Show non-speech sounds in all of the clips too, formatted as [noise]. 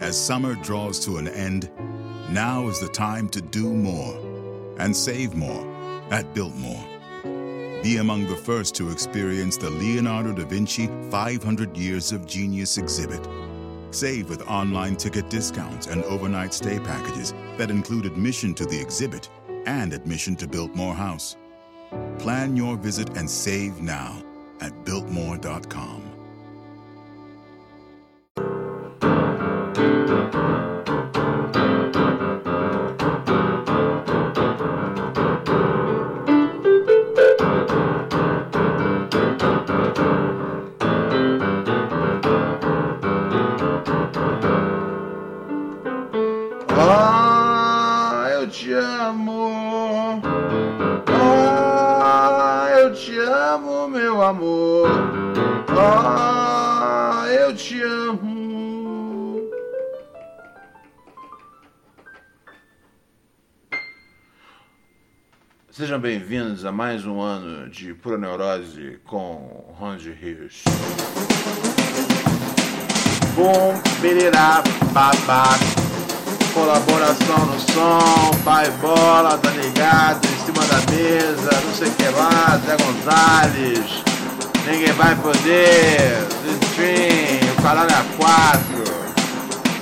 As summer draws to an end, now is the time to do more and save more at Biltmore. Be among the first to experience the Leonardo da Vinci 500 Years of Genius exhibit. Save with online ticket discounts and overnight stay packages that include admission to the exhibit and admission to Biltmore House. Plan your visit and save now at Biltmore.com. Ah, eu te amo. Sejam bem-vindos a mais um ano de Pura Neurose com Ronald Rios. Bom, bererá, babá. Colaboração no som, pai bola, tá ligado? Em cima da mesa, não sei o que lá, Zé Gonzalez. Ninguém vai poder. Stream, o caralho é quatro.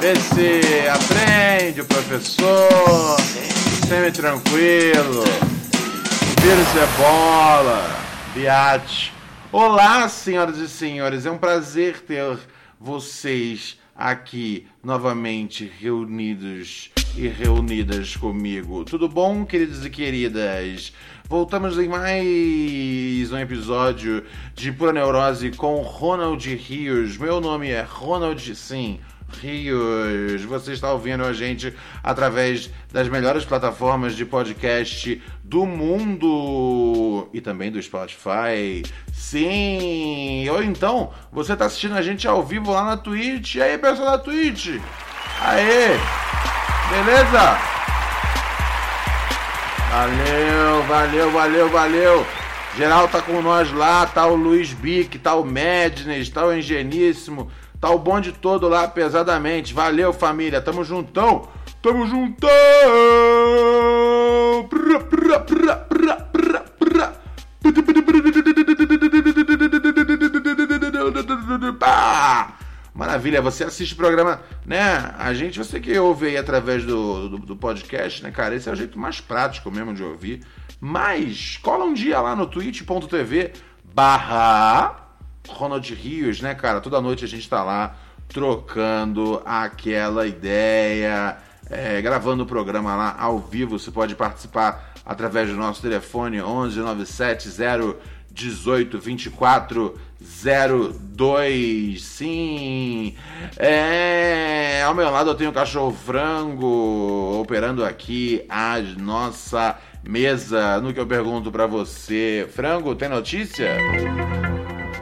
Vê se aprende o professor. Sempre tranquilo. O vírus é bola. Biate. Olá, senhoras e senhores. É um prazer ter vocês aqui novamente reunidos e reunidas comigo. Tudo bom, queridos e queridas? Voltamos em mais um episódio de Pura Neurose com Ronald Rios. Meu nome é Ronald, sim, Rios. Você está ouvindo a gente através das melhores plataformas de podcast do mundo e também do Spotify. Sim! Ou então, você está assistindo a gente ao vivo lá na Twitch. E aí, pessoal da Twitch? Aê! Beleza? Valeu, valeu, valeu, valeu. Geral tá com nós lá, tá o Luiz Bic, tá o Madness, tá o Engeníssimo, tá o bonde todo lá pesadamente. Valeu, família, tamo juntão, tamo juntão. Prá, prá, prá, prá, prá, prá. Maravilha, você assiste o programa, né? A gente, você que ouve aí através do, do, do, podcast, né, cara? Esse é o jeito mais prático mesmo de ouvir. Mas cola um dia lá no twitch.tv barra Ronald Rios, né, cara? Toda noite a gente tá lá trocando aquela ideia, é, gravando o programa lá ao vivo. Você pode participar através do nosso telefone 11 97 0 18 24 02. Sim. É, ao meu lado eu tenho o cachorro frango operando aqui a nossa mesa. No que eu pergunto para você, frango, tem notícia?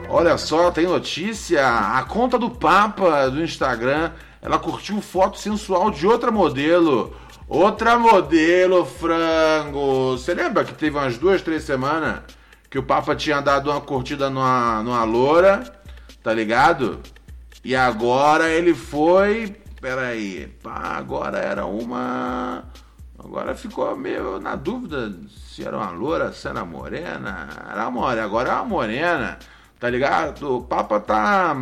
Olha só, tem notícia. A conta do Papa do Instagram, ela curtiu foto sensual de outra modelo. Outra modelo, frango. Você lembra que teve umas duas, três semanas que o Papa tinha dado uma curtida numa, numa loura, tá ligado? E agora ele foi. Peraí, pá, agora era uma. Agora ficou meio na dúvida se era uma loura, se era morena. Era morena, agora é uma morena, tá ligado? O Papa tá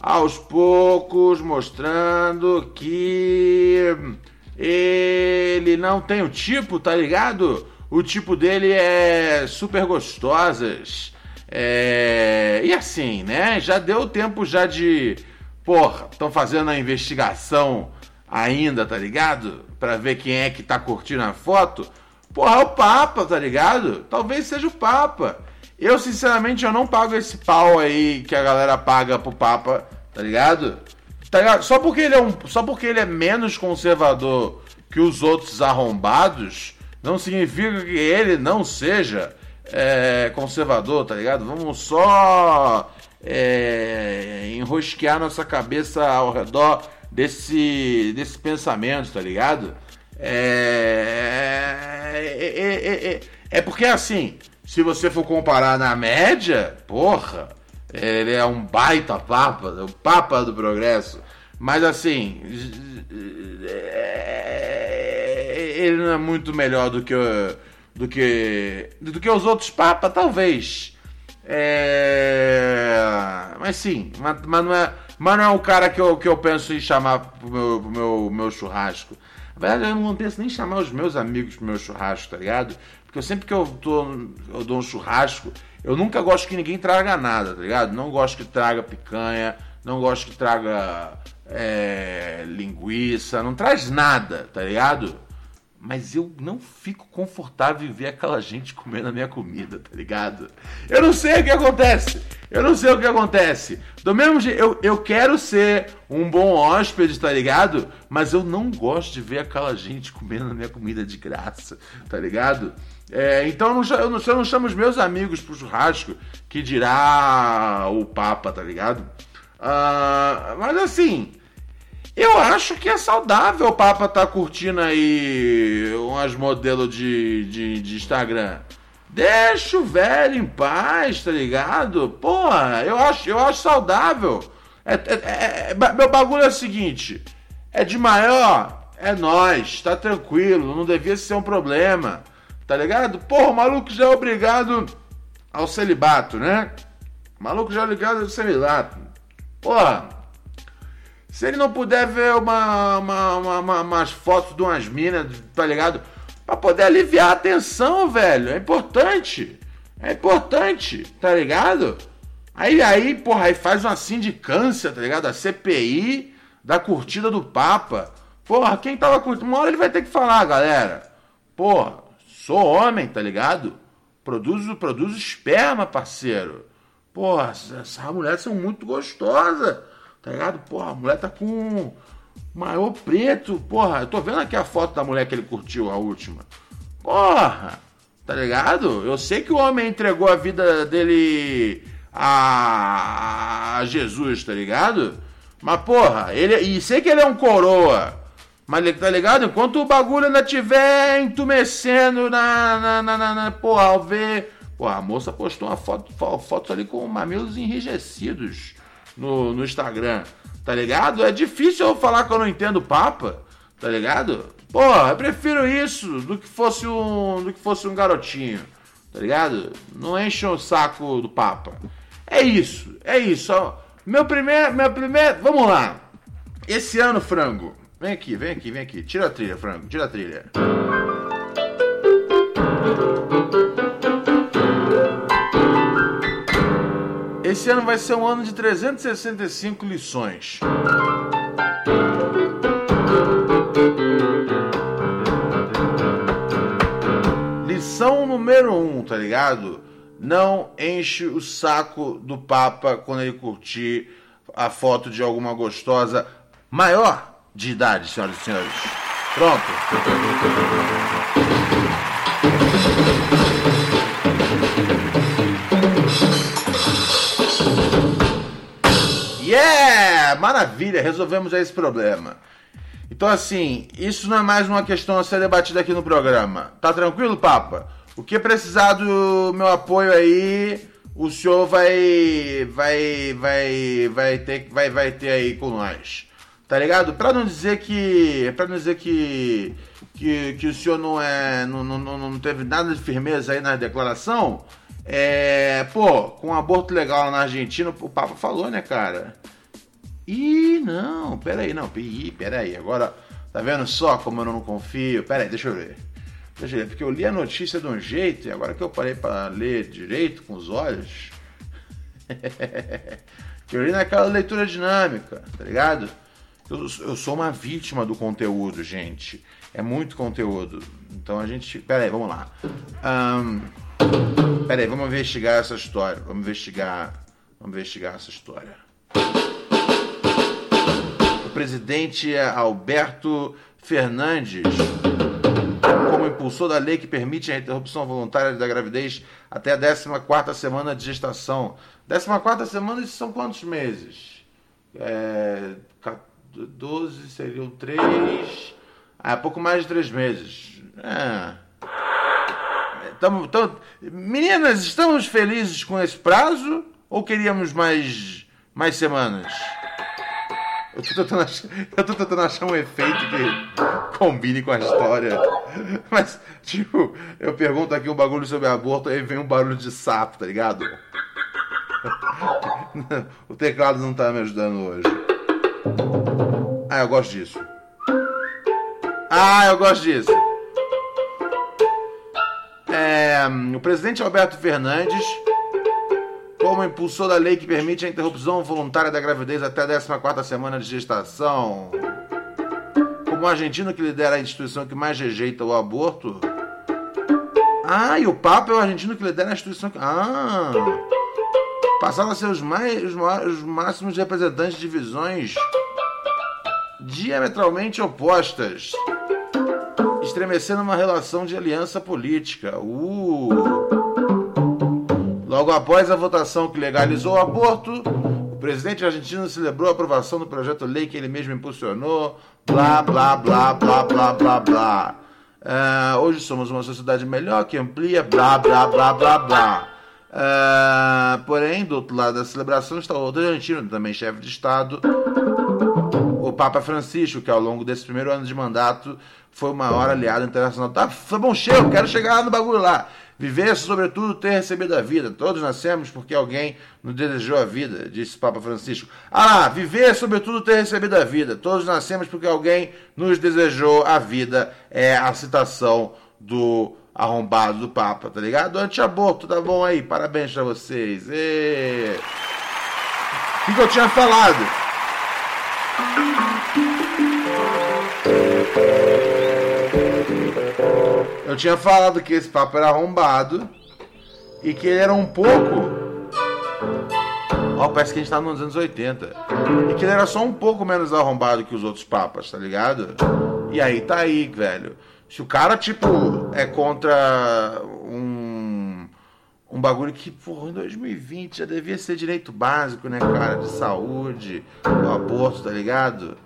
aos poucos mostrando que ele não tem o tipo, tá ligado? O tipo dele é super gostosas. É... E assim, né? Já deu tempo já de. Porra, estão fazendo a investigação ainda, tá ligado? Pra ver quem é que tá curtindo a foto. Porra, é o Papa, tá ligado? Talvez seja o Papa. Eu, sinceramente, eu não pago esse pau aí que a galera paga pro Papa, tá ligado? Tá ligado? Só porque ele é, um, só porque ele é menos conservador que os outros arrombados não significa que ele não seja é, conservador, tá ligado? Vamos só é, enrosquear nossa cabeça ao redor desse, desse pensamento, tá ligado? É, é, é, é porque assim, se você for comparar na média, porra, ele é um baita papa, o papa do progresso. Mas assim. Ele não é muito melhor do que. Do que. Do que os outros papas, talvez. É. Mas sim, mas, mas não é. Mas não é o cara que eu, que eu penso em chamar pro meu, pro meu, meu churrasco. Na verdade, eu não penso nem em chamar os meus amigos pro meu churrasco, tá ligado? Porque eu sempre que eu, tô, eu dou um churrasco, eu nunca gosto que ninguém traga nada, tá ligado? Não gosto que traga picanha, não gosto que traga é, linguiça, não traz nada, tá ligado? Mas eu não fico confortável em ver aquela gente comendo a minha comida, tá ligado? Eu não sei o que acontece. Eu não sei o que acontece. Do mesmo jeito, eu, eu quero ser um bom hóspede, tá ligado? Mas eu não gosto de ver aquela gente comendo a minha comida de graça, tá ligado? É, então eu não, eu, não, eu não chamo os meus amigos pro churrasco, que dirá o Papa, tá ligado? Ah, mas assim, eu acho que é saudável o Papa tá curtindo aí umas modelos de, de, de Instagram. Deixa o velho em paz, tá ligado? Porra, eu acho, eu acho saudável. É, é- é- é- meu bagulho é o seguinte: é de maior, é nós, tá tranquilo, não devia ser um problema, tá ligado? Porra, o maluco já é obrigado ao celibato, né? O maluco já é ligado ao celibato. Porra, se ele não puder ver uma, uma, uma- uma- umas fotos de umas minas, tá ligado? Pra poder aliviar a tensão, velho. É importante. É importante, tá ligado? Aí, aí, porra, aí faz uma sindicância, tá ligado? A CPI da curtida do Papa. Porra, quem tava curtindo? Uma hora ele vai ter que falar, galera. Porra, sou homem, tá ligado? Produzo, produzo esperma, parceiro. Porra, essas mulheres são muito gostosas, tá ligado? Porra, a mulher tá com maior preto. Porra, eu tô vendo aqui a foto da mulher que ele curtiu, a última. Porra, tá ligado? Eu sei que o homem entregou a vida dele a, a Jesus, tá ligado? Mas, porra, ele. E sei que ele é um coroa. Mas tá ligado? Enquanto o bagulho ainda tiver entumecendo na. na, na, na, na- porra, ao ver. Porra, a moça postou uma foto, fo- foto ali com mamilos enrijecidos no, no Instagram. Tá ligado? É difícil eu falar que eu não entendo Papa. Tá ligado? Porra, eu prefiro isso do que fosse um. do que fosse um garotinho. Tá ligado? Não enche o saco do Papa. É isso, é isso. Meu primeiro. Meu primeiro. Vamos lá. Esse ano, frango. Vem aqui, vem aqui, vem aqui. Tira a trilha, frango. Tira a trilha. Esse ano vai ser um ano de 365 lições. Lição número um, tá ligado? Não enche o saco do Papa quando ele curtir a foto de alguma gostosa maior de idade, senhoras e senhores. Pronto. Maravilha, resolvemos esse problema. Então, assim, isso não é mais uma questão a ser debatida aqui no programa. Tá tranquilo, Papa? O que precisar do meu apoio aí, o senhor vai vai vai vai ter vai vai ter aí com nós. Tá ligado? Pra não dizer que para não dizer que que, que o senhor não é não, não, não teve nada de firmeza aí na declaração, é, pô, com um aborto legal na Argentina, o Papa falou, né, cara? Ih, não, peraí, não, ih, peraí, agora, tá vendo só como eu não confio? Peraí, deixa eu ver. Deixa eu ver, porque eu li a notícia de um jeito e agora que eu parei para ler direito com os olhos, [laughs] que eu li naquela leitura dinâmica, tá ligado? Eu, eu sou uma vítima do conteúdo, gente. É muito conteúdo. Então a gente. Peraí, vamos lá. Ahn, peraí, vamos investigar essa história. Vamos investigar. Vamos investigar essa história. Presidente Alberto Fernandes, como impulsor da lei que permite a interrupção voluntária da gravidez até a 14 semana de gestação. 14 semana, isso são quantos meses? É, 12 seriam 3. Ah, pouco mais de 3 meses. É. Tamo, tamo, meninas, estamos felizes com esse prazo ou queríamos mais, mais semanas? Eu tô, tentando achar, eu tô tentando achar um efeito que combine com a história. Mas, tipo, eu pergunto aqui um bagulho sobre aborto, aí vem um barulho de sapo, tá ligado? O teclado não tá me ajudando hoje. Ah, eu gosto disso. Ah, eu gosto disso. É, o presidente Alberto Fernandes, como impulsor da lei que permite a interrupção voluntária da gravidez até a 14 semana de gestação, como argentino que lidera a instituição que mais rejeita o aborto. Ah, e o Papa é o argentino que lidera a instituição que. Ah! Passaram a ser os, mais, os, os máximos representantes de visões diametralmente opostas estremecendo uma relação de aliança política. Uh. Logo após a votação que legalizou o aborto, o presidente argentino celebrou a aprovação do projeto lei que ele mesmo impulsionou. Blá, blá, blá, blá, blá, blá, blá. Uh, hoje somos uma sociedade melhor que amplia, blá, blá, blá, blá, blá. Uh, porém, do outro lado da celebração está o argentino, também chefe de Estado, o Papa Francisco, que ao longo desse primeiro ano de mandato foi o maior aliado internacional. Tá, foi bom, chego, quero chegar no bagulho lá. Viver, sobretudo, ter recebido a vida. Todos nascemos porque alguém nos desejou a vida, disse Papa Francisco. Ah, viver, sobretudo, ter recebido a vida. Todos nascemos porque alguém nos desejou a vida. É a citação do arrombado do Papa, tá ligado? Anti-aborto, tá bom aí? Parabéns pra vocês. E... O que, que eu tinha falado? Eu tinha falado que esse papo era arrombado e que ele era um pouco. Ó, oh, parece que a gente tá nos anos 80. E que ele era só um pouco menos arrombado que os outros papas, tá ligado? E aí tá aí, velho. Se o cara, tipo, é contra um. Um bagulho que, porra, em 2020 já devia ser direito básico, né, cara? De saúde, do aborto, tá ligado?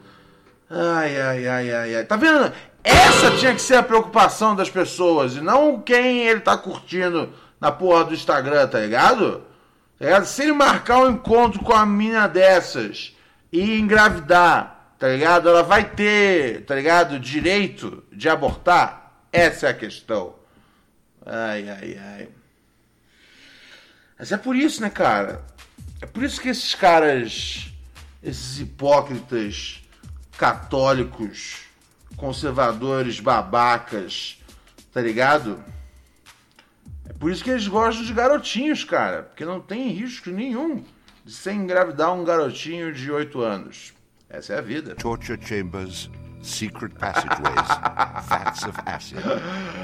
Ai, ai, ai, ai, ai. Tá vendo? Essa tinha que ser a preocupação das pessoas e não quem ele tá curtindo na porra do Instagram, tá ligado? Tá ligado? Se ele marcar um encontro com a mina dessas e engravidar, tá ligado? Ela vai ter, tá ligado? Direito de abortar? Essa é a questão. Ai, ai, ai. Mas é por isso, né, cara? É por isso que esses caras, esses hipócritas católicos, conservadores, babacas, tá ligado? É por isso que eles gostam de garotinhos, cara, porque não tem risco nenhum de se engravidar um garotinho de 8 anos. Essa é a vida. Torture chambers, secret passageways, [laughs] fats of acid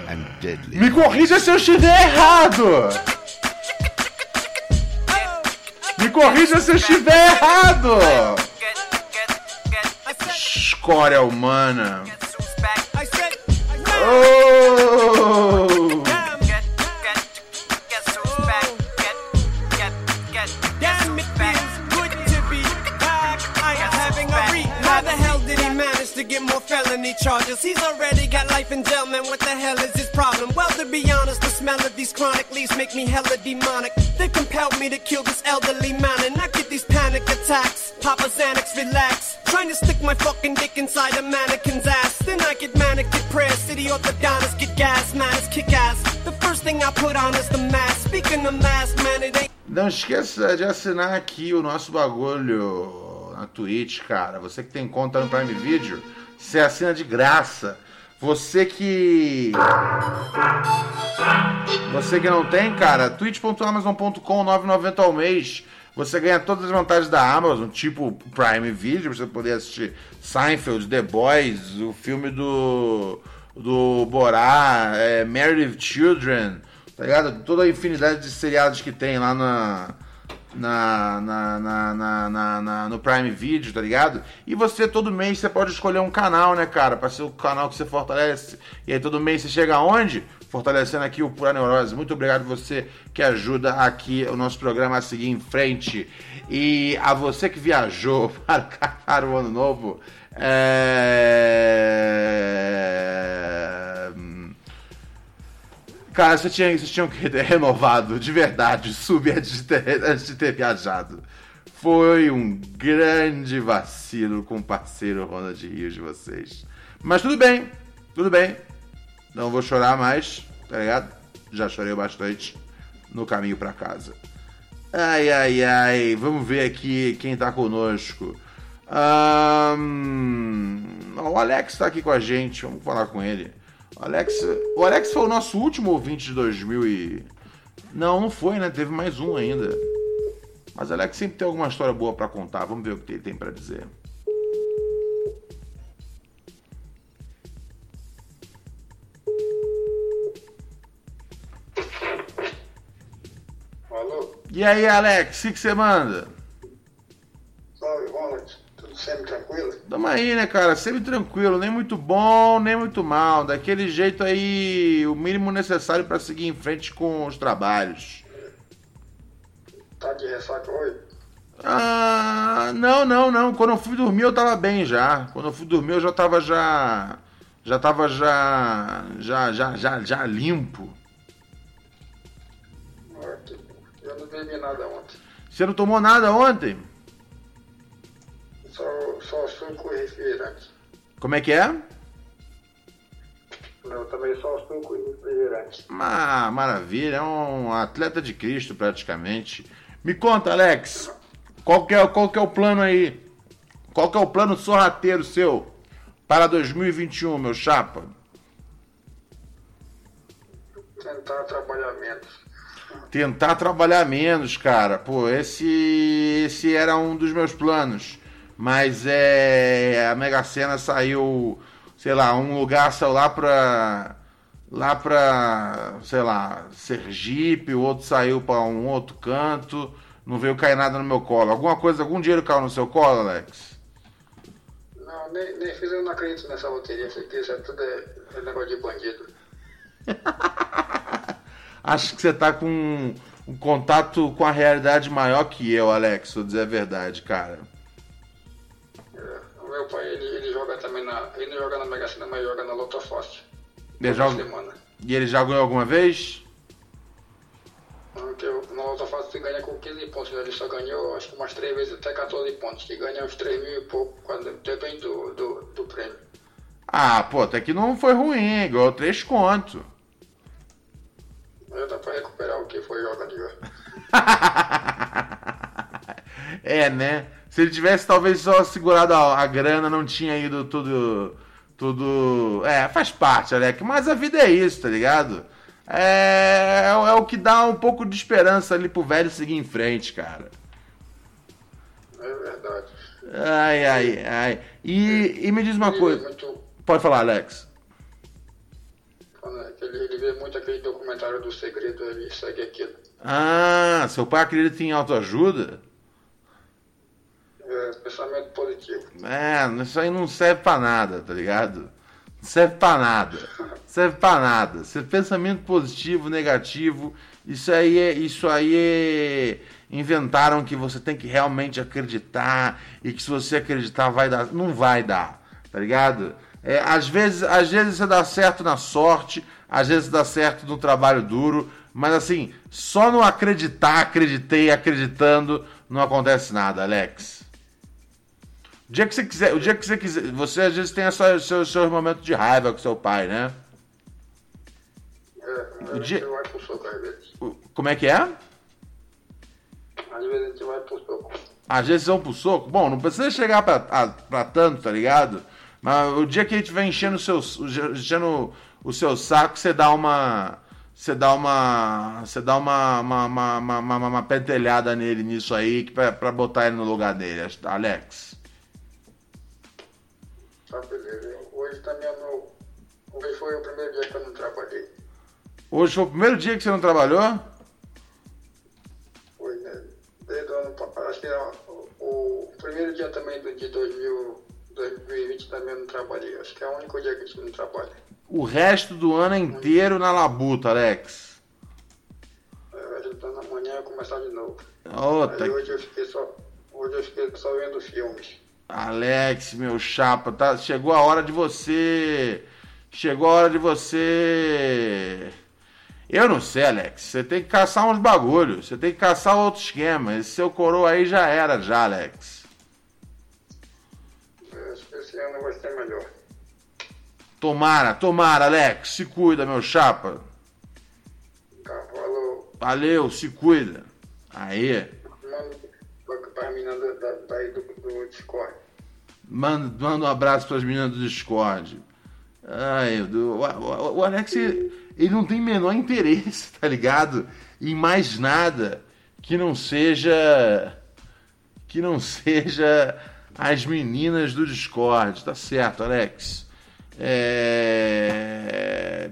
and deadly. Me corrija se eu estiver errado! Me corrija se eu estiver errado! Escória humana. Oh! Get more felony charges. He's already got life in jail, man. What the hell is his problem? Well, to be honest, the smell of these chronic leaves make me hella demonic. They compelled me to kill this elderly man, and I get these panic attacks. Papa Xanax, relax. Trying to stick my fucking dick inside a mannequin's ass. Then I get manic depressed. City orthodontists get gas, man, it's kick ass. The first thing I put on is the mask. Speaking of mask, man, it ain't. Não esqueça de assinar aqui o nosso bagulho na Twitch, cara. Você que tem conta no Prime Video, você assina de graça. Você que. Você que não tem, cara, twitch.amazon.com 9,90 ao mês. Você ganha todas as vantagens da Amazon, tipo Prime Video, você poder assistir Seinfeld, The Boys, o filme do, do Borá, é, Married Children, tá ligado? Toda a infinidade de seriados que tem lá na, na, na, na, na, no Prime Video, tá ligado? E você todo mês você pode escolher um canal, né, cara? Pra ser o canal que você fortalece. E aí todo mês você chega aonde? fortalecendo aqui o Pura Neurose. Muito obrigado você que ajuda aqui o nosso programa a seguir em frente. E a você que viajou [laughs] para, para o ano novo. É... Cara, vocês tinham, vocês tinham que ter renovado de verdade, subir antes de ter, antes de ter viajado. Foi um grande vacilo com o parceiro Ronald Rios de vocês. Mas tudo bem, tudo bem. Não vou chorar mais, tá ligado? Já chorei bastante no caminho para casa. Ai, ai, ai. Vamos ver aqui quem tá conosco. Um, o Alex tá aqui com a gente. Vamos falar com ele. Alex, o Alex foi o nosso último ouvinte de 2000 e... Não, não foi, né? Teve mais um ainda. Mas o Alex sempre tem alguma história boa para contar. Vamos ver o que ele tem para dizer. Alô? E aí, Alex, o que que você manda? Salve, Ronald. Sempre tranquilo? Tamo aí, né, cara? Sempre tranquilo, nem muito bom, nem muito mal. Daquele jeito aí, o mínimo necessário para seguir em frente com os trabalhos. Tá de ressaca hoje? Ah, não, não, não. Quando eu fui dormir eu tava bem já. Quando eu fui dormir eu já tava já. Já tava já. Já, já, já, já limpo. Eu não bebi nada ontem. Você não tomou nada ontem? Só, só suco e refrigerante. Como é que é? Eu também só suco e refrigerante. Ah, maravilha, é um atleta de Cristo praticamente. Me conta, Alex, qual que é, qual que é o plano aí? Qual que é o plano sorrateiro seu para 2021, meu chapa? Tentar trabalhar menos. Tentar trabalhar menos, cara. Pô, esse esse era um dos meus planos. Mas é a Mega Sena saiu, sei lá, um lugar saiu lá pra lá pra, sei lá, Sergipe, o outro saiu pra um outro canto, não veio cair nada no meu colo. Alguma coisa, algum dinheiro caiu no seu colo, Alex? Não, nem, nem fiz, eu não acredito nessa loteria. É tudo é, é negócio de bandido. [laughs] Acho que você tá com um, um contato com a realidade maior que eu, Alex, vou dizer a verdade, cara. Meu pai, ele, ele joga também na. Ele não joga na Mega Sena, mas joga na Lotofost. Ele Toda joga- semana. E ele já ganhou alguma vez? Porque na Lotofost você ganha com 15 pontos. Ele só ganhou, acho que umas 3 vezes até 14 pontos. Que ganha uns 3 mil e pouco, quando, depende do, do, do prêmio. Ah, pô, até que não foi ruim, ganhou três conto. Mas dá pra recuperar o que foi jogando de hoje. [laughs] é, né? Se ele tivesse talvez só segurado a, a grana, não tinha ido tudo. Tudo. É, faz parte, Alec. Mas a vida é isso, tá ligado? É, é, é o que dá um pouco de esperança ali pro velho seguir em frente, cara. É verdade. Ai, ai, ai. E, e me diz uma Ele coisa. muito, Pode falar, Alex. ele, ele vê muito aquele documentário do segredo, ele segue aquilo. Ah, seu pai acredita em autoajuda? É, pensamento positivo. É, isso aí não serve pra nada, tá ligado? Não serve pra nada. [laughs] Serve pra nada. Ser pensamento positivo, negativo, isso aí é. Isso aí é. Inventaram que você tem que realmente acreditar e que se você acreditar vai dar. Não vai dar, tá ligado? É, às, vezes, às vezes você dá certo na sorte, às vezes dá certo no trabalho duro, mas assim, só no acreditar, acreditei, acreditando, não acontece nada, Alex. O dia que você quiser, o dia que você quiser, você às vezes tem a sua, seu, seus momentos de raiva com seu pai, né? É, a gente dia- vai pro soco às vezes. O- Como é que é? Às vezes a gente vai pro soco. Às vezes vão pro soco. Bom, não precisa chegar pra, a- pra tanto, tá ligado? Mas o dia que ele estiver enchendo o seu, enchendo o seu saco, você dá uma. Você dá uma. Você dá uma, uma, uma, uma, uma- uma pentelhada nele nisso aí que pra, pra botar ele no lugar dele, Alex. Tá beleza. Hoje também é meu. Hoje foi o primeiro dia que eu não trabalhei. Hoje foi o primeiro dia que você não trabalhou? Foi, né? Desde o ano passado. Acho que é o, o primeiro dia também do, de 2000, 2020 também eu não trabalhei. Acho que é o único dia que a gente não trabalha. O resto do ano inteiro na labuta, Alex. É, amanhã eu começar de novo. Outra, Aí hoje eu fiquei só. Hoje eu fiquei só vendo filmes. Alex, meu chapa, tá, chegou a hora de você. Chegou a hora de você Eu não sei, Alex. Você tem que caçar uns bagulhos. Você tem que caçar outro esquema. Esse seu coroa aí já era, já, Alex. Esse ano vai ser melhor. Tomara, tomara, Alex. Se cuida, meu chapa. Tá, falou. Valeu, se cuida. Aí. Para as meninas da, da, daí do, do Discord. Manda, manda um abraço para as meninas do Discord. Ai, o, o, o Alex, ele não tem menor interesse, tá ligado? Em mais nada que não seja. Que não seja as meninas do Discord. Tá certo, Alex. É,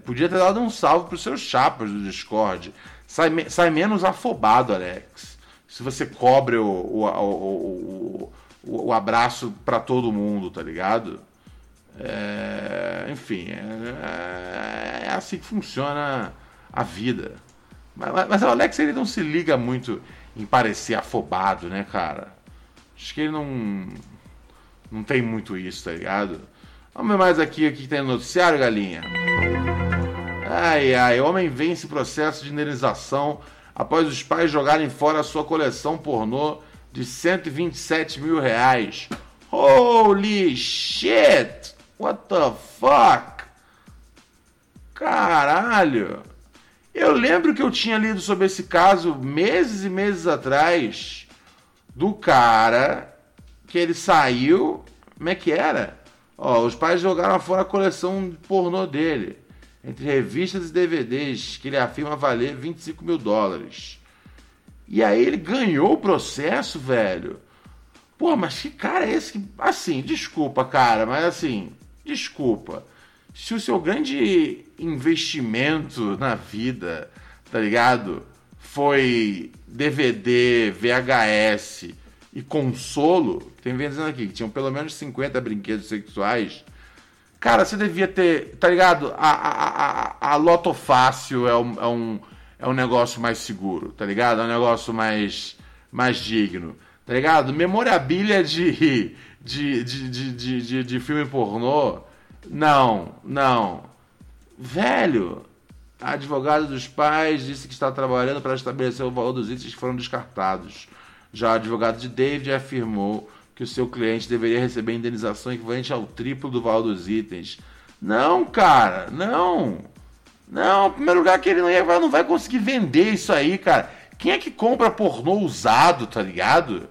Podia ter dado um salve pros seus chapas do Discord. Sai, sai menos afobado, Alex. Se você cobre o, o, o, o, abraço pra todo mundo, tá ligado? É, enfim, é, é assim que funciona a vida. Mas, mas- mas o Alex ele não se liga muito em parecer afobado, né, cara? Acho que ele não. Não tem muito isso, tá ligado? Vamos ver mais aqui o que tem no noticiário, galinha. Ai, ai, homem vence processo de indenização após os pais jogarem fora a sua coleção pornô de 127 mil reais. Holy shit! What the fuck? Caralho! Eu lembro que eu tinha lido sobre esse caso meses e meses atrás do cara que ele saiu. Como é que era? Ó, os pais jogaram fora a coleção pornô dele, entre revistas e DVDs, que ele afirma valer 25 mil dólares. E aí ele ganhou o processo, velho. Pô, mas que cara é esse que. Assim, desculpa, cara, mas assim, desculpa. Se o seu grande investimento na vida, tá ligado? Foi DVD, VHS e consolo, tem dizendo aqui que tinham pelo menos 50 brinquedos sexuais. Cara, você devia ter, tá ligado? A, a, a, a Loto Fácil é um, é, um, é um negócio mais seguro, tá ligado? É um negócio mais, mais digno, tá ligado? Memorabilia de, de, de, de, de, de, de filme pornô, não, não. Velho, a advogada dos pais disse que está trabalhando para estabelecer o valor dos itens que foram descartados. Já o advogado de David afirmou que o seu cliente deveria receber indenização equivalente ao triplo do valor dos itens. Não, cara, não. Não, em primeiro lugar que ele não, ia, não vai conseguir vender isso aí, cara. Quem é que compra pornô usado, tá ligado?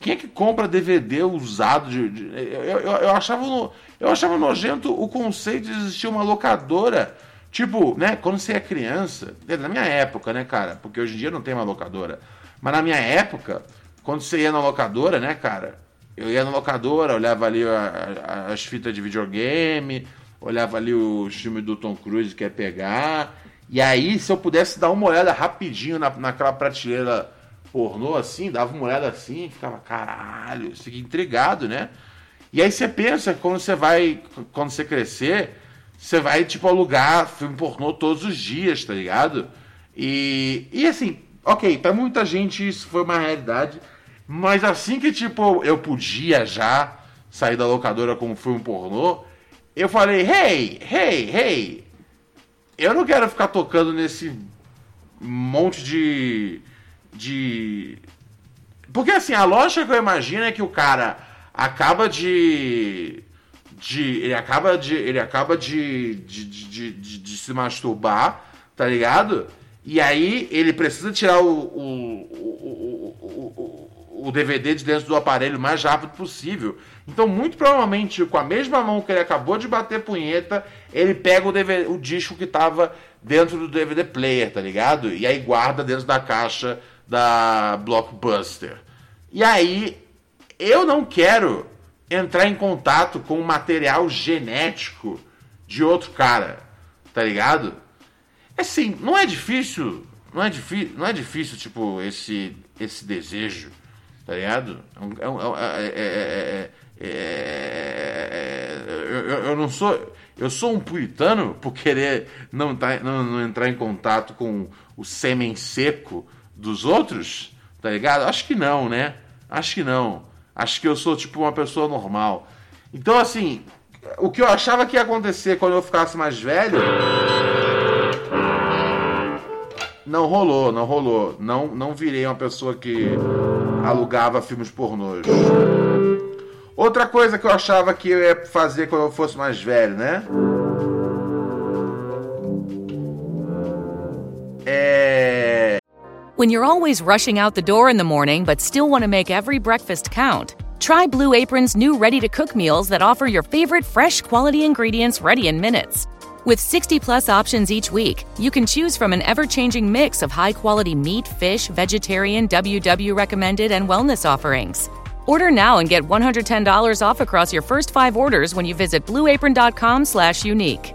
Quem é que compra DVD usado? De, de- eu, eu, eu achava no- eu achava nojento o conceito de existir uma locadora. Tipo, né, quando você é criança, é, na minha época, né, cara? Porque hoje em dia não tem uma locadora. Mas na minha época, quando você ia na locadora, né, cara? Eu ia na locadora, olhava ali a- a- as fitas de videogame, olhava ali o filme do Tom Cruise que ia pegar. E aí, se eu pudesse dar uma olhada rapidinho na, naquela prateleira pornô assim, dava uma olhada assim ficava, caralho, você fica intrigado, né? E aí você pensa que quando você vai, quando você crescer, você vai, tipo, alugar filme pornô todos os dias, tá ligado? E, e assim, ok, pra muita gente isso foi uma realidade, mas assim que, tipo, eu podia já sair da locadora com um filme pornô, eu falei, hey, hey, hey, eu não quero ficar tocando nesse monte de. de. Porque assim, a lógica que eu imagino é que o cara acaba de. de ele acaba de. ele acaba de. de, de, de, de se masturbar, tá ligado? E aí ele precisa tirar o, o, o, o, o, DVD de dentro do aparelho o mais rápido possível. Então, muito provavelmente, com a mesma mão que ele acabou de bater punheta, ele pega o, DVD, o disco que tava dentro do DVD player, tá ligado? E aí guarda dentro da caixa da Blockbuster. E aí, eu não quero entrar em contato com o material genético de outro cara, tá ligado? Assim, não é difícil, não é difícil, não é difícil, tipo, esse, esse desejo, tá ligado? É é é- eu- eu não sou, eu sou um puritano por querer não, tá, não, não entrar em contato com o sêmen seco dos outros, tá ligado? Acho que não, né? Acho que não. Acho que eu sou, tipo, uma pessoa normal. Então, assim, o que eu achava que ia acontecer quando eu ficasse mais velho Não rolou, não rolou. Não, não virei uma pessoa que alugava filmes pornôs. Outra coisa que eu achava que eu ia fazer quando eu fosse mais velho, né? É. When you're always rushing out the door in the morning but still want to make every breakfast count, try Blue Apron's new ready to cook meals that offer your favorite fresh quality ingredients ready in minutes. With 60 plus options each week, you can choose from an ever changing mix of high quality meat, fish, vegetarian, WW recommended, and wellness offerings. Order now and get $110 off across your first five orders when you visit blueapron.com slash unique.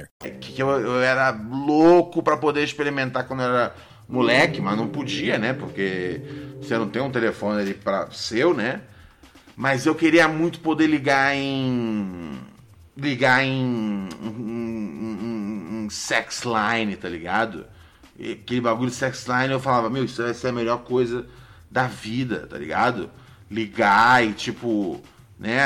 Que eu, eu era louco pra poder experimentar quando eu era moleque, mas não podia, né? Porque você não tem um telefone ali para seu, né? Mas eu queria muito poder ligar em ligar em, em, em, em sex line, tá ligado? E aquele bagulho de sex line, eu falava, meu, isso vai ser a melhor coisa da vida, tá ligado? Ligar e tipo, né,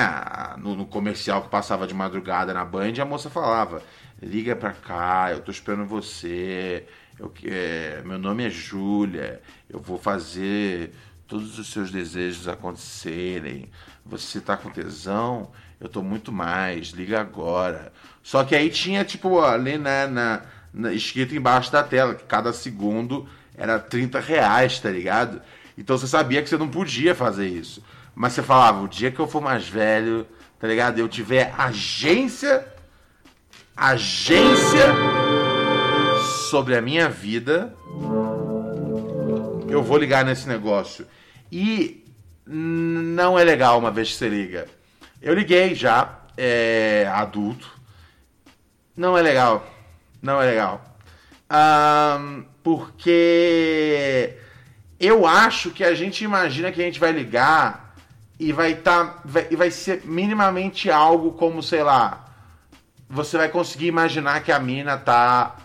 no, no comercial que passava de madrugada na Band, a moça falava, liga pra cá, eu tô esperando você, eu, é, meu nome é Júlia, eu vou fazer todos os seus desejos acontecerem. Você tá com tesão? Eu tô muito mais, liga agora. Só que aí tinha, tipo, ali na, na, na escrito embaixo da tela, que cada segundo era 30 reais, tá ligado? Então você sabia que você não podia fazer isso. Mas você falava, o dia que eu for mais velho, tá ligado? Eu tiver agência agência sobre a minha vida, eu vou ligar nesse negócio. E não é legal uma vez que você liga. Eu liguei já, é, adulto. Não é legal. Não é legal. Um, porque eu acho que a gente imagina que a gente vai ligar e vai estar. Tá, vai, vai ser minimamente algo como, sei lá, você vai conseguir imaginar que a mina tá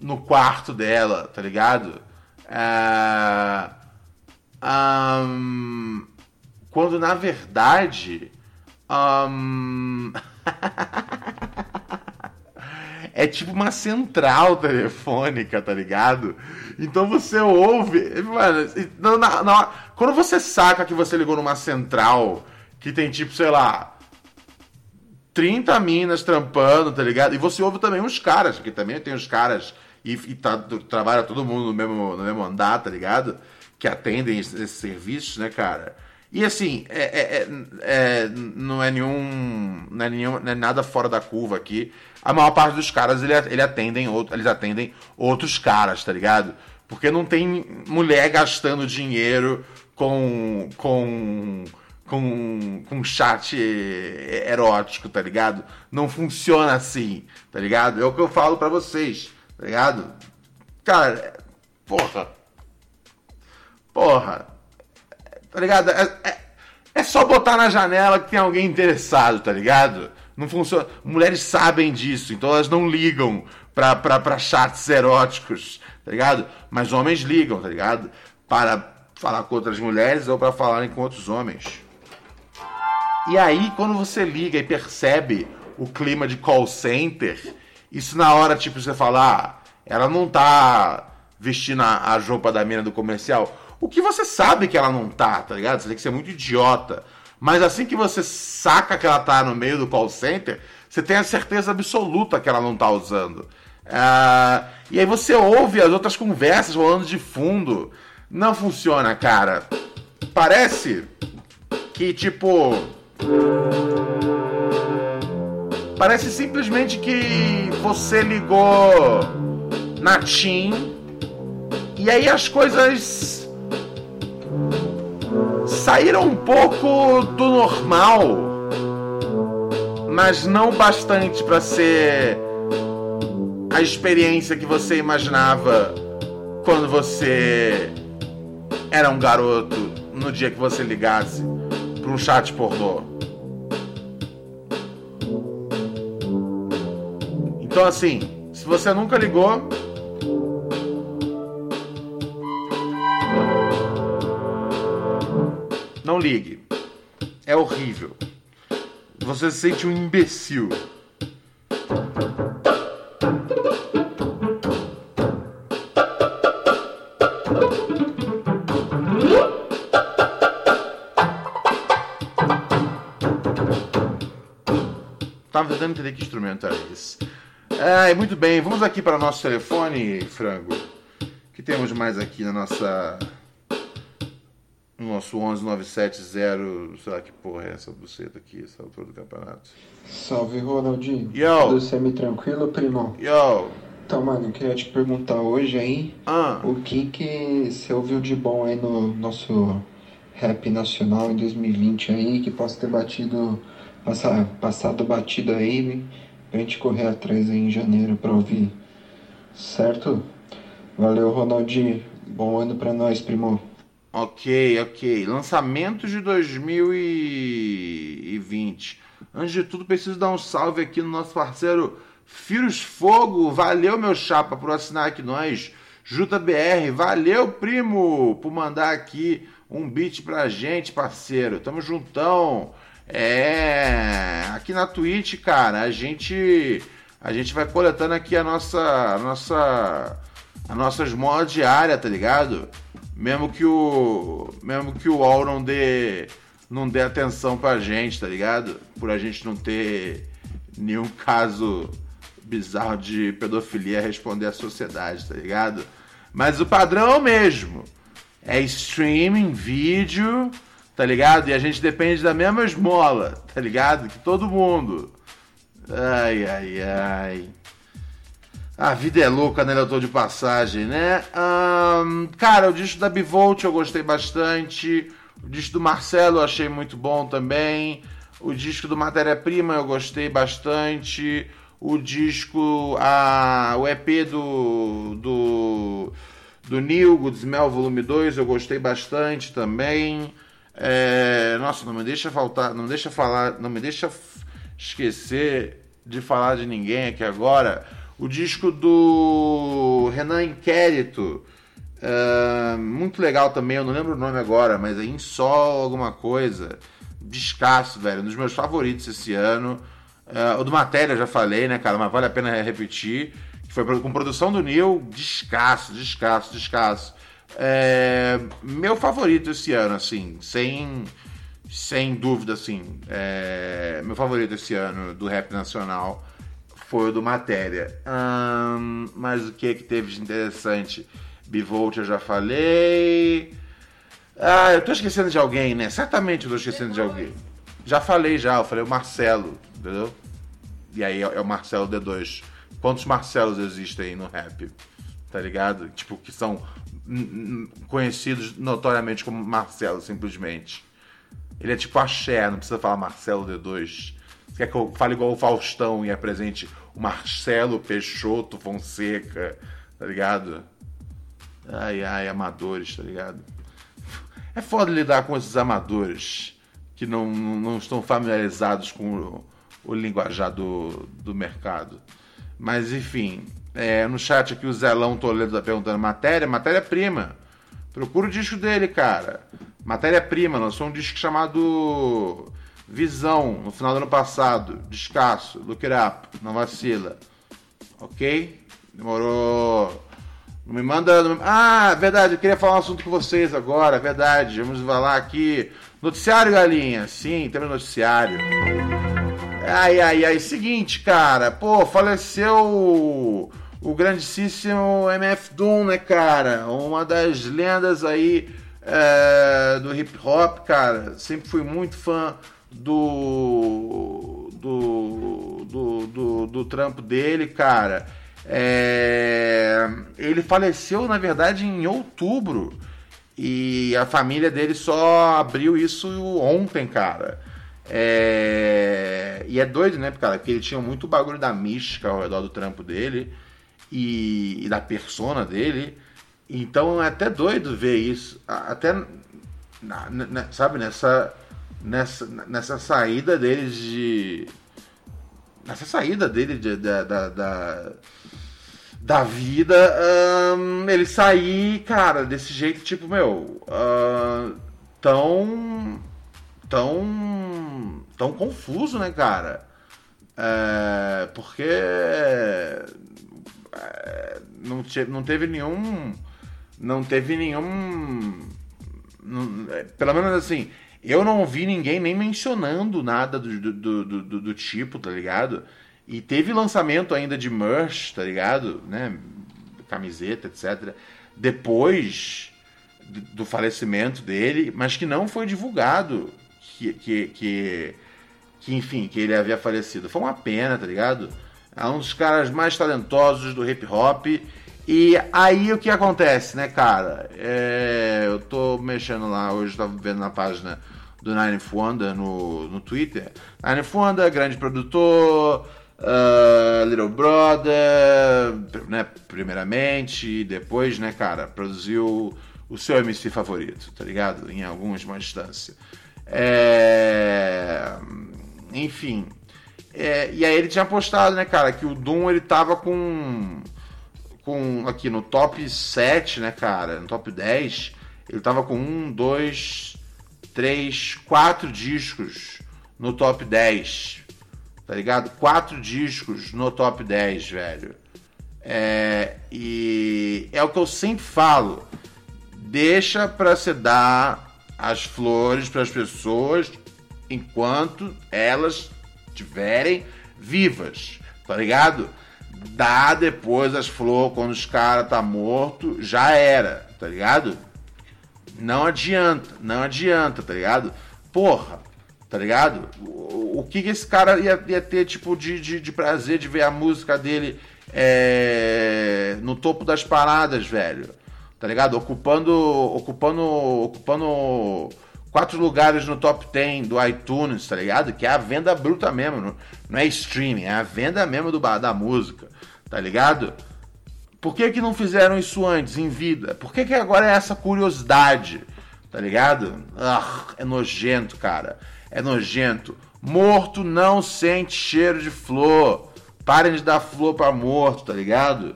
no quarto dela, tá ligado? É... Um... Quando na verdade. Um... [laughs] é tipo uma central telefônica, tá ligado? Então você ouve. Mano, quando você saca que você ligou numa central que tem tipo, sei lá, 30 minas trampando, tá ligado? E você ouve também uns caras, porque também tem os caras e, e tá, trabalha todo mundo no mesmo, no mesmo andar, tá ligado? Que atendem esses, esses serviços, né, cara? E assim, é, é, é, é, não é nenhum. Não é, nenhum, não é nada fora da curva aqui. A maior parte dos caras ele, ele atendem outro, eles atendem outros caras, tá ligado? Porque não tem mulher gastando dinheiro com. com com, com chat erótico, tá ligado? Não funciona assim, tá ligado? É o que eu falo para vocês, tá ligado? Cara, porra. Porra. Tá ligado? É, é, é só botar na janela que tem alguém interessado, tá ligado? Não funciona. Mulheres sabem disso, então elas não ligam pra, pra, pra chats eróticos, tá ligado? Mas homens ligam, tá ligado? Para falar com outras mulheres ou para falarem com outros homens. E aí, quando você liga e percebe o clima de call center, isso na hora, tipo, você fala, ah, ela não tá vestindo a, roupa da mina do comercial. O que você sabe que ela não tá, tá ligado? Você tem que ser muito idiota. Mas assim que você saca que ela tá no meio do call center, você tem a certeza absoluta que ela não tá usando. Uh, e aí você ouve as outras conversas rolando de fundo. Não funciona, cara. Parece que, tipo Parece simplesmente que você ligou na TIM e aí as coisas saíram um pouco do normal, mas não bastante para ser a experiência que você imaginava quando você era um garoto no dia que você ligasse para um chat pornô. Então assim, se você nunca ligou, não ligue. É horrível. Você se sente um imbecil. Tava tentando entender que instrumento era esse. Ai, muito bem, vamos aqui para o nosso telefone, frango. Que temos mais aqui na nossa. No nosso 11970. Sei lá que porra é essa buceta aqui, essa altura do campeonato. Salve, Ronaldinho. Yo. Tudo semi-tranquilo, primão? Yo! Então, mano, eu queria te perguntar hoje aí Ah, o que que você ouviu de bom aí no nosso rap nacional em 2020 aí, que possa ter batido, passar, passado batido aí, gente correr atrás aí em janeiro pra ouvir. Certo? Valeu, Ronaldinho. Bom ano pra nós, primo. ok, ok. Lançamentos de 2020. Antes de tudo, preciso dar um salve aqui no nosso parceiro Firos Fogo. Valeu, meu chapa, por assinar aqui nós. JBR, valeu, primo, por mandar aqui um beat pra gente, parceiro. Tamo juntão. É, aqui na Twitch, cara, a gente a gente vai coletando aqui a nossa a nossa a nossa esmola diária, tá ligado? Mesmo que o mesmo que o UOL não dê não dê atenção pra gente, tá ligado? Por a gente não ter nenhum caso bizarro de pedofilia a responder à sociedade, tá ligado? Mas o padrão é o mesmo. É streaming, vídeo, tá ligado? E a gente depende da mesma esmola, tá ligado? Que todo mundo. Ai, ai, ai. A vida é louca, né? Eu tô de passagem, né? Ahn, cara, o disco da Bivolt eu gostei bastante. O disco do Marcelo eu achei muito bom também. O disco do Matéria Prima eu gostei bastante. O disco, a, o EP do, do, do Goodsmell Volume 2, eu gostei bastante também. É, nossa, não me deixa faltar, não me deixa falar, não me deixa esquecer de falar de ninguém aqui agora. O disco do Renan Inquérito, é, muito legal também, eu não lembro o nome agora, mas é Em Sol alguma coisa. Descasso, velho, um dos meus favoritos esse ano. É, o do Matéria já falei, né, cara, mas vale a pena repetir. Que foi com produção do Neil, descasso, descasso, descasso. É, meu favorito esse ano, assim, sem, sem dúvida, assim. é, meu favorito esse ano do rap nacional foi o do Matéria. Ahn, mas o que que teve de interessante? Bivolt eu já falei. Ah, eu tô esquecendo de alguém, né? Certamente eu tô esquecendo de alguém. Já falei já, eu falei o Marcelo, entendeu? E aí é é o Marcelo D2. Quantos Marcelos existem aí no rap? Tá ligado? Tipo, que são conhecidos notoriamente como Marcelo, simplesmente. Ele é tipo axé, não precisa falar Marcelo D2. Você quer que eu fale igual o Faustão e apresente o Marcelo Peixoto Fonseca, tá ligado? Ai, ai, amadores, tá ligado? É foda lidar com esses amadores que não, não estão familiarizados com o, o linguajar do, do mercado. Mas enfim, é, no chat aqui o Zelão Toledo tá perguntando matéria, matéria-prima. Procura o disco dele, cara. Matéria-prima, lançou um disco chamado Visão, no final do ano passado. Descasso, look it up, não vacila. Ok? Demorou. Não me manda. não me- Ah, verdade, eu queria falar um assunto com vocês agora, verdade. Vamos falar aqui. Noticiário, galinha. Sim, temos noticiário. Ai, ai, ai. Seguinte, cara. Pô, faleceu o, grandíssimo MF Doom, né, cara? Uma das lendas aí é, do hip hop, cara. Sempre fui muito fã do. do. do, do, do trampo dele, cara. É, ele faleceu, na verdade, em outubro. E a família dele só abriu isso ontem, cara. É, E é doido, né, cara? Porque ele tinha muito bagulho da mística ao redor do trampo dele. E, e da persona dele. Então é até doido ver isso. Até, na- na- sabe, nessa, nessa, nessa saída deles de. Nessa saída dele de- da, da, da, da vida, ahn, ele sair, cara, desse jeito, tipo, meu, tão. tão. tão confuso, né, cara? É, porque não, não teve nenhum. Não teve nenhum. não- é, pelo menos assim, eu não ouvi ninguém nem mencionando nada do, do, do, do- do tipo, tá ligado? E teve lançamento ainda de merch, tá ligado? Né? Camiseta, etc. Depois do, do falecimento dele, mas que não foi divulgado que, que, que, que, enfim, que ele havia falecido. Foi uma pena, tá ligado? É um dos caras mais talentosos do hip hop. E aí o que acontece, né, cara? É, eu tô mexendo lá, hoje eu tava vendo na página do Nine Wonder no, no Twitter. Nine Wonder, grande produtor, ah, Little Brother, né, primeiramente, depois, né, cara, produziu o seu MC favorito, tá ligado? Em algumas instâncias. É... Enfim. É, e aí ele tinha postado, né, cara, que o Doom ele tava com. com aqui no top 7, né, cara? No top 10. Ele tava com um, dois, três, quatro discos no top 10. Tá ligado? Quatro discos no top 10, velho. É, e é o que eu sempre falo. Deixa pra se dar as flores para as pessoas enquanto elas estiverem vivas, tá ligado? Dá depois as flores quando os caras tá morto, já era, tá ligado? Não adianta, não adianta, tá ligado? Porra, tá ligado? O, o que, que esse cara ia, ia ter, tipo, de, de, de prazer de ver a música dele é, no topo das paradas, velho? Tá ligado? Ocupando, ocupando, ocupando quatro lugares no top 10 do iTunes, tá ligado? Que é a venda bruta mesmo, não, é streaming, é a venda mesmo do, da música, tá ligado? Por que, que não fizeram isso antes, em vida? Por que, que agora é essa curiosidade? Tá ligado? Ah, é nojento, cara. É nojento. Morto não sente cheiro de flor. Parem de dar flor pra morto, tá ligado?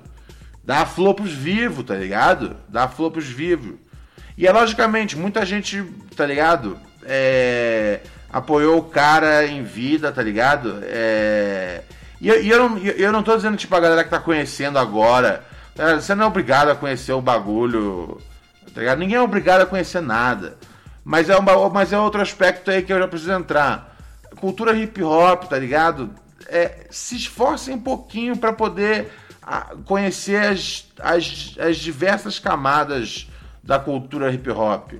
Dá flor pros vivos, tá ligado? Dá flor pros vivos. E é logicamente, muita gente, tá ligado? É, apoiou o cara em vida, tá ligado? É, e eu, eu, não, eu não tô dizendo, tipo, a galera que tá conhecendo agora. tá? Você não é obrigado a conhecer o bagulho. Tá ligado? Ninguém é obrigado a conhecer nada. Mas é, um, mas é outro aspecto aí que eu já preciso entrar. Cultura hip hop, tá ligado? É, se esforcem um pouquinho para poder ah, conhecer as, as, as diversas camadas da cultura hip hop,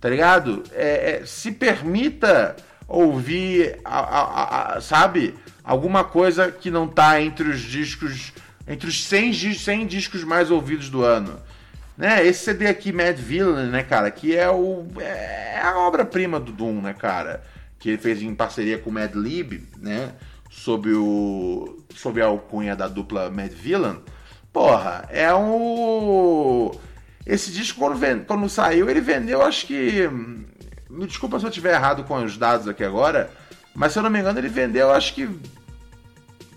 tá ligado? É, é, se permita ouvir, a- a- a- sabe, alguma coisa que não tá entre os discos, entre os 100, dis- 100 discos mais ouvidos do ano. Né, esse CD aqui, Mad Villain, né, cara, que é o é a obra-prima do Doom, né, cara, que ele fez em parceria com o Mad Lib, né, sob o sob a alcunha da dupla Mad Villain. Porra, é um esse disco quando, ven- quando saiu, ele vendeu, acho que me desculpa se eu estiver errado com os dados aqui agora, mas se eu não me engano, ele vendeu, acho que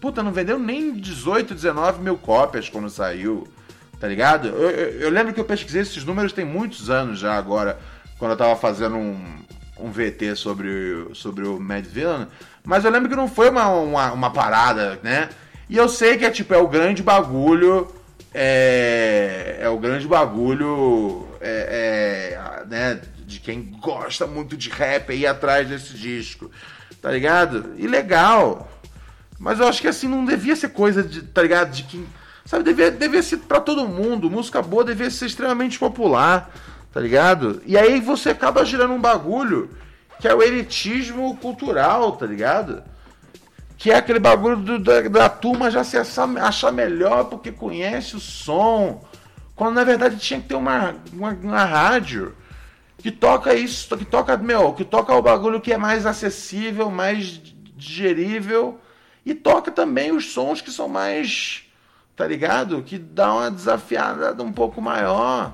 Puta, não vendeu nem 18, 19 mil cópias quando saiu, tá ligado? Eu, eu- eu lembro que eu pesquisei esses números tem muitos anos já agora, quando eu tava fazendo um, um VT sobre, sobre o Mad Villain, mas eu lembro que não foi uma, uma, uma parada, né? E eu sei que é tipo, é o grande bagulho, é, é o grande bagulho, é, é, né, de quem gosta muito de rap aí atrás desse disco, tá ligado? E legal, mas eu acho que assim não devia ser coisa de, tá ligado? De quem. Sabe, devia, devia ser pra todo mundo. Música boa devia ser extremamente popular, tá ligado? E aí você acaba girando um bagulho que é o elitismo cultural, tá ligado? Que é aquele bagulho do- da, da turma já se achar, melhor porque conhece o som. Quando na verdade tinha que ter uma, uma, uma rádio que toca isso, que toca, meu, que toca o bagulho que é mais acessível, mais digerível e toca também os sons que são mais, tá ligado? Que dá uma desafiada um pouco maior.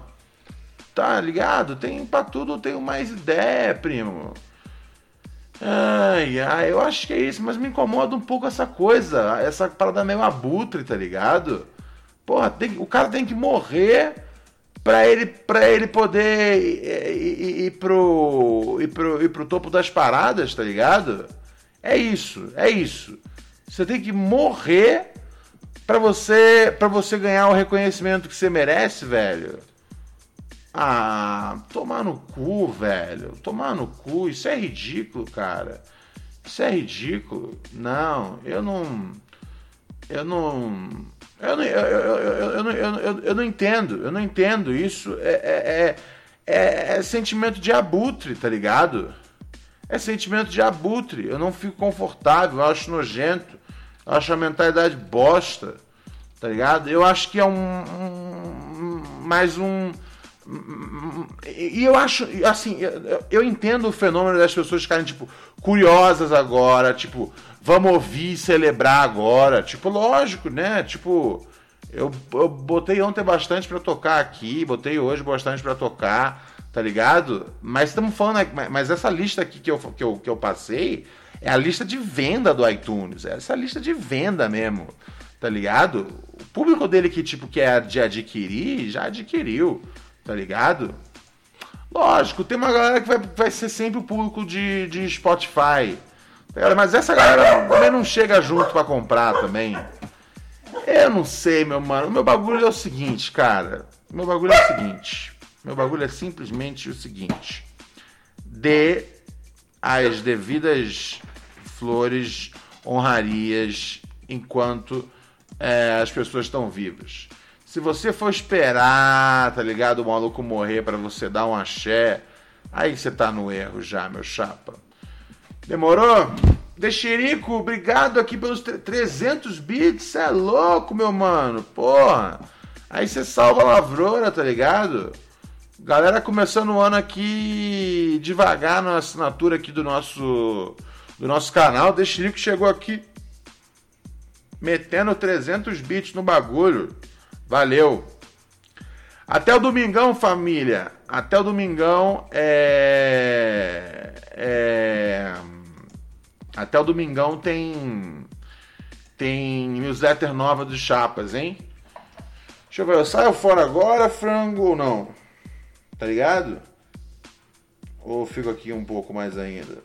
Tá ligado? Tem pra tudo, tenho mais ideia, primo. Ai, ai, eu acho que é isso, mas me incomoda um pouco essa coisa, essa parada meio abutre, tá ligado? Porra, tem, o cara tem que morrer pra ele, pra ele poder ir, ir, ir, pro, ir, pro, ir pro topo das paradas, tá ligado? É isso, é isso. Você tem que morrer pra você, pra você ganhar o reconhecimento que você merece, velho. Ah, tomar no cu, velho. Tomar no cu. Isso é ridículo, cara. Isso é ridículo. Não, eu não. Eu não. Eu não, eu, eu, eu, eu, eu, não entendo. Eu não entendo. Isso é, é, é, é sentimento de abutre, tá ligado? É sentimento de abutre. Eu não fico confortável. Eu acho nojento. Eu acho a mentalidade bosta. Tá ligado? Eu acho que é um. um mais um e eu acho, assim, eu, entendo o fenômeno das pessoas ficarem, tipo, curiosas agora, tipo, vamos ouvir celebrar agora. Tipo, lógico, né? Tipo, eu, eu botei ontem bastante para tocar aqui, botei hoje bastante para tocar, tá ligado? Mas estamos falando, mas essa lista aqui que eu, que, eu, que eu passei é a lista de venda do iTunes, é essa lista de venda mesmo, tá ligado? O público dele que, tipo, quer de adquirir, já adquiriu tá ligado? Lógico, tem uma galera que vai, vai ser sempre o público de, de Spotify. Tá mas essa galera também não chega junto para comprar também. Eu não sei, meu mano. O meu bagulho é o seguinte, cara. O meu bagulho é o seguinte. Meu bagulho é simplesmente o seguinte. Dê as devidas flores, honrarias, enquanto é, as pessoas estão vivas. Se você for esperar, tá ligado, o maluco morrer para você dar um axé, aí você tá no erro já, meu chapa. Demorou? Dexerico, obrigado aqui pelos 300 bits, é louco, meu mano, porra. Aí você salva a lavroura, tá ligado? Galera começando o ano aqui devagar na assinatura aqui do nosso do nosso canal. Dexerico chegou aqui metendo 300 bits no bagulho. Valeu. Até o domingão, família. Até o domingão é. é... Até o domingão tem. Tem newsletter nova dos chapas, hein? Deixa eu ver, eu saio fora agora, frango ou não? Tá ligado? Ou fico aqui um pouco mais ainda?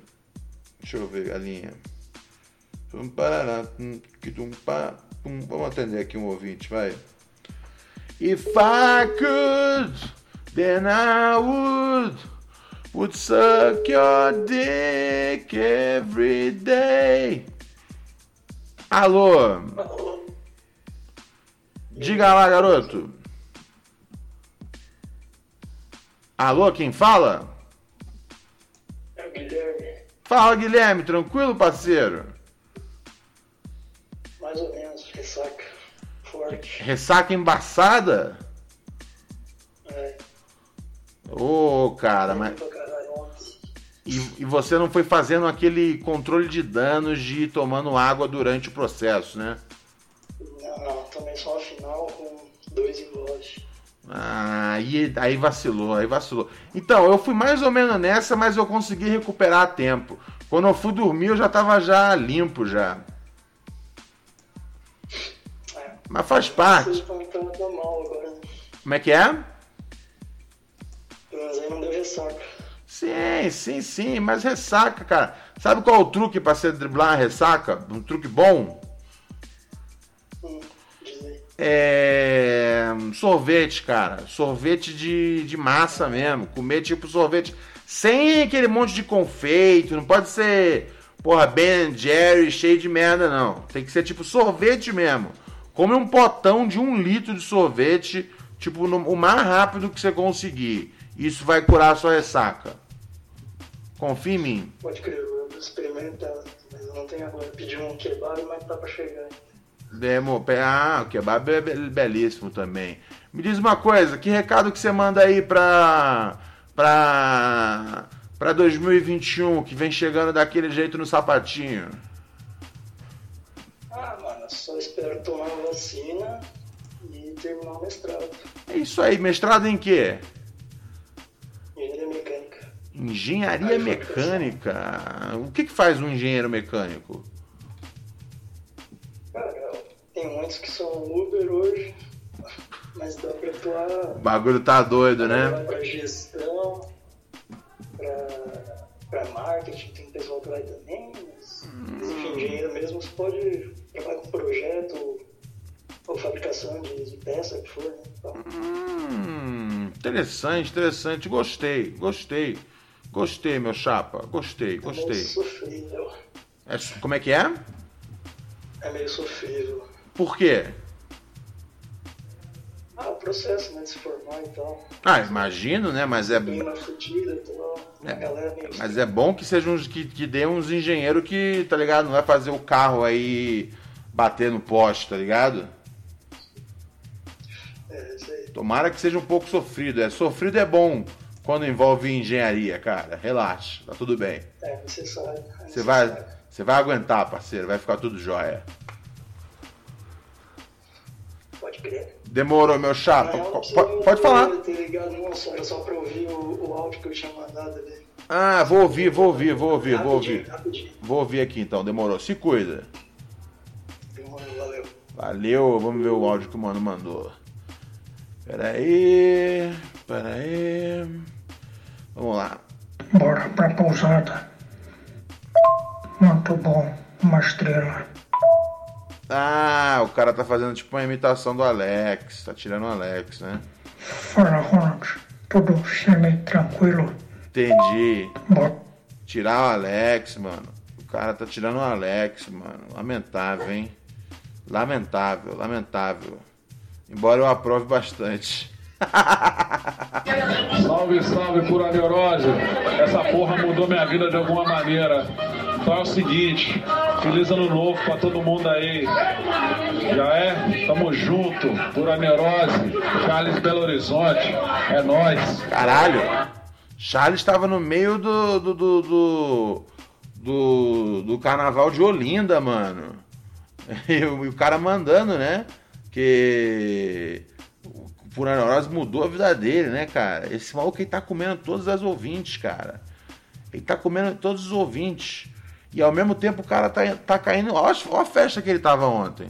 Deixa eu ver, galinha. Vamos atender aqui um ouvinte, vai. If I could, then I would would suck your dick every day. Alô? Diga lá, garoto. Alô, quem fala? É o Guilherme. Fala, Guilherme, tranquilo, parceiro? Forte. Ressaca embaçada? É. Ô, oh, cara, mas. E, e, você não foi fazendo aquele controle de danos de ir tomando água durante o processo, né? Não, não, tomei só a final com dois engolves. Ah, aí, aí vacilou, aí vacilou. Então, eu fui mais ou menos nessa, mas eu consegui recuperar a tempo. Quando eu fui dormir, eu já tava já limpo já. Mas faz parte. Como é que é? Mas aí não deu ressaca. Sim, sim, sim, mas ressaca, cara. Sabe qual é o truque para você driblar uma ressaca? Um truque bom? Hum, é. Sorvete, cara. Sorvete de, de massa mesmo. Comer tipo sorvete. Sem aquele monte de confeito. Não pode ser, porra, Ben Jerry cheio de merda, não. Tem que ser tipo sorvete mesmo. Come um potão de um litro de sorvete, tipo, no, o mais rápido que você conseguir. Isso vai curar a sua ressaca. Confia em mim. Pode crer, eu vou experimentar. Mas eu não tenho agora. Pedir um kebab, mas tá pra chegar. Demo, ah, o kebab é belíssimo também. Me diz uma coisa, que recado que você manda aí pra. pra. pra 2021, que vem chegando daquele jeito no sapatinho? Só espero tomar a vacina e terminar o mestrado. É isso aí, mestrado em quê? Engenharia mecânica. Engenharia mecânica. O que, que faz um engenheiro mecânico? Cara, tem muitos que são Uber hoje, mas dá pra atuar O bagulho tá doido, né? pra gestão, pra, pra marketing, tem pessoal que vai também, enfim, engenheiro mesmo você pode trabalhar com projeto ou fabricação de, peça, que for, né? Então, Hum, interessante, interessante. Gostei, gostei. Gostei, meu chapa. Gostei, É meio gostei. sofrível. É, como é que é? É meio sofrível. Por quê? Ah, o processo, né, de se formar e tal. Ah, imagino, né? Mas é, uma fudida galera meio... mas é bom que sejam uns que, que dê uns engenheiros que, tá ligado? Não vai fazer o carro aí bater no poste, tá ligado? É, isso aí. Tomara que seja um pouco sofrido. É, sofrido é bom quando envolve engenharia, cara. Relaxa, tá tudo bem. É necessário. é Você vai, você vai aguentar, parceiro. Vai ficar tudo jóia. Pode crer. Demorou, meu Na chapa. real, não Po- precisa po- Pode falar. não, só, pra ouvir o, o áudio que eu tinha mandado ali. Ah, vou ouvir, vou ouvir, vou ouvir, vou ouvir. Rapidinho. Vou ouvir aqui então, demorou. Se cuida. Demorou, Valeu. Valeu, vamos ver o áudio que o mano mandou. Pera aí, pera aí. Vamos lá. Bora pra pousada. Muito bom, uma estrela. Ah, o cara tá fazendo tipo uma imitação do Alex. Tá tirando o Alex, né? Fala, Ronald. Tudo semi-tranquilo. Entendi. Bora. Tirar o Alex, mano. O cara tá tirando o Alex, mano. Lamentável, hein? Lamentável, lamentável. Embora eu aprove bastante. Salve, salve, pura neurose. Essa porra mudou minha vida de alguma maneira. Então é o seguinte, feliz ano novo pra todo mundo aí. Já é? Tamo junto, pura neurose. Charles Belo Horizonte, é nóis. Caralho! Charles estava no meio do do, do, do, do- do carnaval de Olinda, mano. [laughs] E o, e o cara mandando, né? Que Pura Neurose mudou a vida dele, né, cara? Esse maluco aí tá comendo todas as ouvintes, cara. Ele tá comendo todos os ouvintes. E ao mesmo tempo o cara tá, tá caindo. Olha a- festa que ele tava ontem.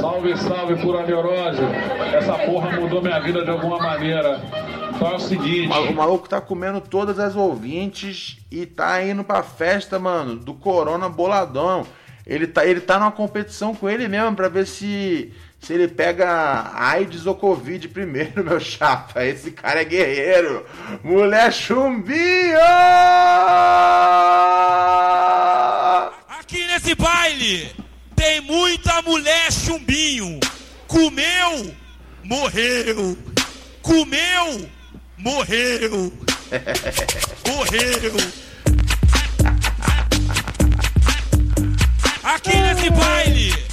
Salve, salve, pura neurose. Essa porra mudou minha vida de alguma maneira. Então é o seguinte. O maluco tá comendo todas as ouvintes e tá indo pra festa, mano, do Corona boladão. Ele tá, ele tá numa competição com ele mesmo pra ver se, se ele pega AIDS ou Covid primeiro, [laughs] meu chapa. Esse cara é guerreiro. Mulher chumbinho! Aqui nesse baile tem muita mulher chumbinho. Comeu, morreu. Comeu, morreu. [laughs] Morreu. Aqui nesse baile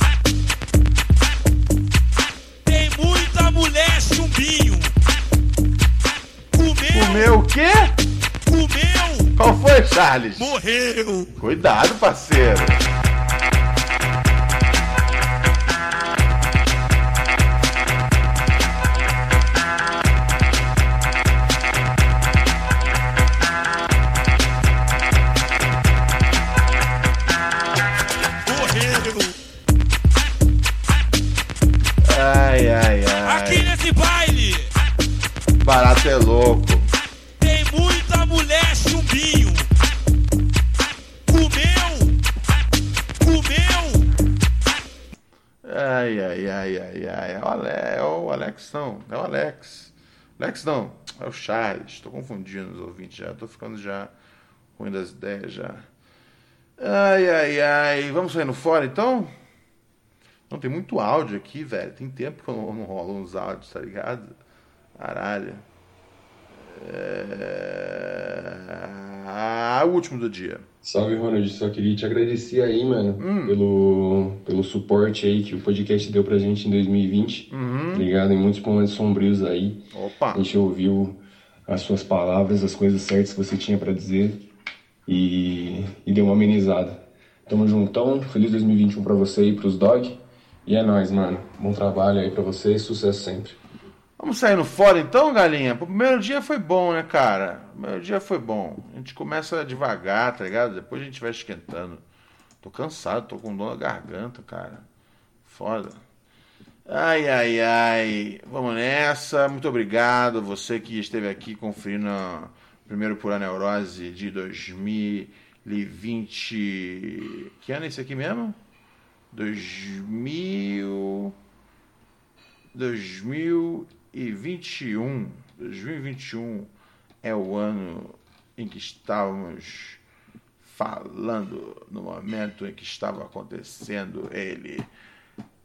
mulher chumbinho. Comeu, Comeu o quê? comeu, Qual foi, Charles? morreu. Cuidado, parceiro. Barato é louco. tem muita mulher chumbinho. Comeu, comeu, Ai, ai, ai, ai, ai. É o, Ale... é o Alex, não. É o Alex. Alex, não. É o Charles. Tô confundindo os ouvintes já. Tô ficando já ruim das ideias já. Ai, ai, ai. Vamos saindo fora, então? Não, tem muito áudio aqui, velho. Tem tempo que eu não, não rolo uns áudios, tá ligado? Caralho. É... Ah, o último do dia. Salve, Ronald. Só queria te agradecer aí, mano, Hum. pelo, pelo suporte aí que o podcast deu pra gente em 2020. Uhum. Ligado? Em muitos momentos sombrios aí. Opa. A gente ouviu as suas palavras, as coisas certas que você tinha pra dizer e, e deu uma amenizada. Tamo juntão. Feliz 2021 pra você e pros dog. E é nóis, mano. Bom trabalho aí pra vocês, sucesso sempre. Vamos saindo fora então, galinha? O primeiro dia foi bom, né, cara? O primeiro dia foi bom. A gente começa devagar, tá ligado? Depois a gente vai esquentando. Tô cansado, tô com dor na garganta, cara. Foda. Ai, ai, ai. Vamos nessa. Muito obrigado. Você que esteve aqui conferindo o primeiro Pura Neurose de 2020. Que ano é esse aqui mesmo? 2000. 2021. 2021 é o ano em que estávamos falando, no momento em que estava acontecendo ele.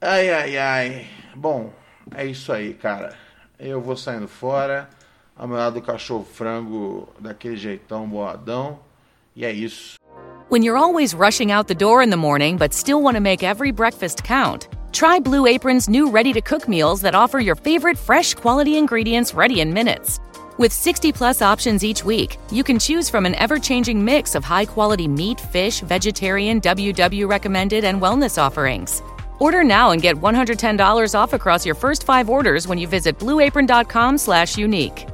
Ai, ai, ai. Bom, é isso aí, cara. Eu vou saindo fora, ao meu lado do cachorro frango, daquele jeitão boadão. E é isso. When you're always rushing out the door in the morning but still want to make every breakfast count, try Blue Apron's new ready to cook meals that offer your favorite fresh quality ingredients ready in minutes. With 60 plus options each week, you can choose from an ever changing mix of high quality meat, fish, vegetarian, WW recommended, and wellness offerings. Order now and get $110 off across your first five orders when you visit blueapron.com slash unique.